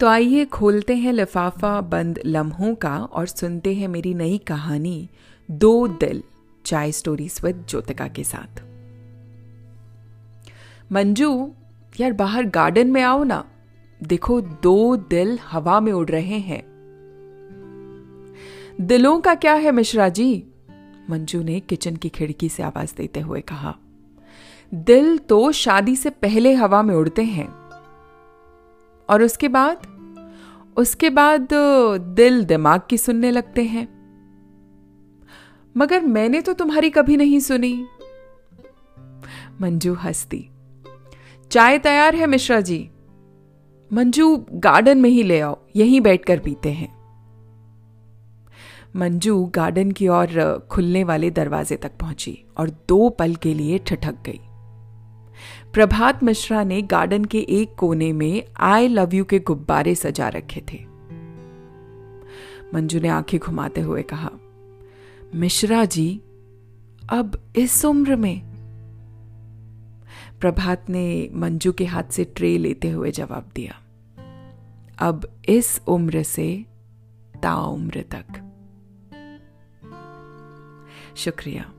तो आइए खोलते हैं लिफाफा बंद लम्हों का और सुनते हैं मेरी नई कहानी, दो दिल, चाय स्टोरीज विद ज्योतिका के साथ। मंजू, यार बाहर गार्डन में आओ ना। देखो, दो दिल हवा में उड़ रहे हैं। दिलों का क्या है मिश्रा जी? मंजू ने किचन की खिड़की से आवाज़ देते हुए कहा। दिल तो शादी से पहले हवा में उड़ते हैं। और उसके बाद? उसके बाद दिल दिमाग की सुनने लगते हैं। मगर मैंने तो तुम्हारी कभी नहीं सुनी। मंजू हंसती। चाय तैयार है, मिश्रा जी। मंजू गार्डन में ही ले आओ, यहीं बैठकर पीते हैं। मंजू गार्डन की ओर खुलने वाले दरवाजे तक पहुँची और दो पल के लिए ठिठक गई। प्रभात मिश्रा ने गार्डन के एक कोने में आई लव यू के गुब्बारे सजा रखे थे। मंजू ने आँखें घुमाते हुए कहा, मिश्रा जी, अब इस उम्र में? प्रभात ने मंजू के हाथ से ट्रे लेते हुए जवाब दिया, अब इस उम्र से ताउम्र तक। शुक्रिया।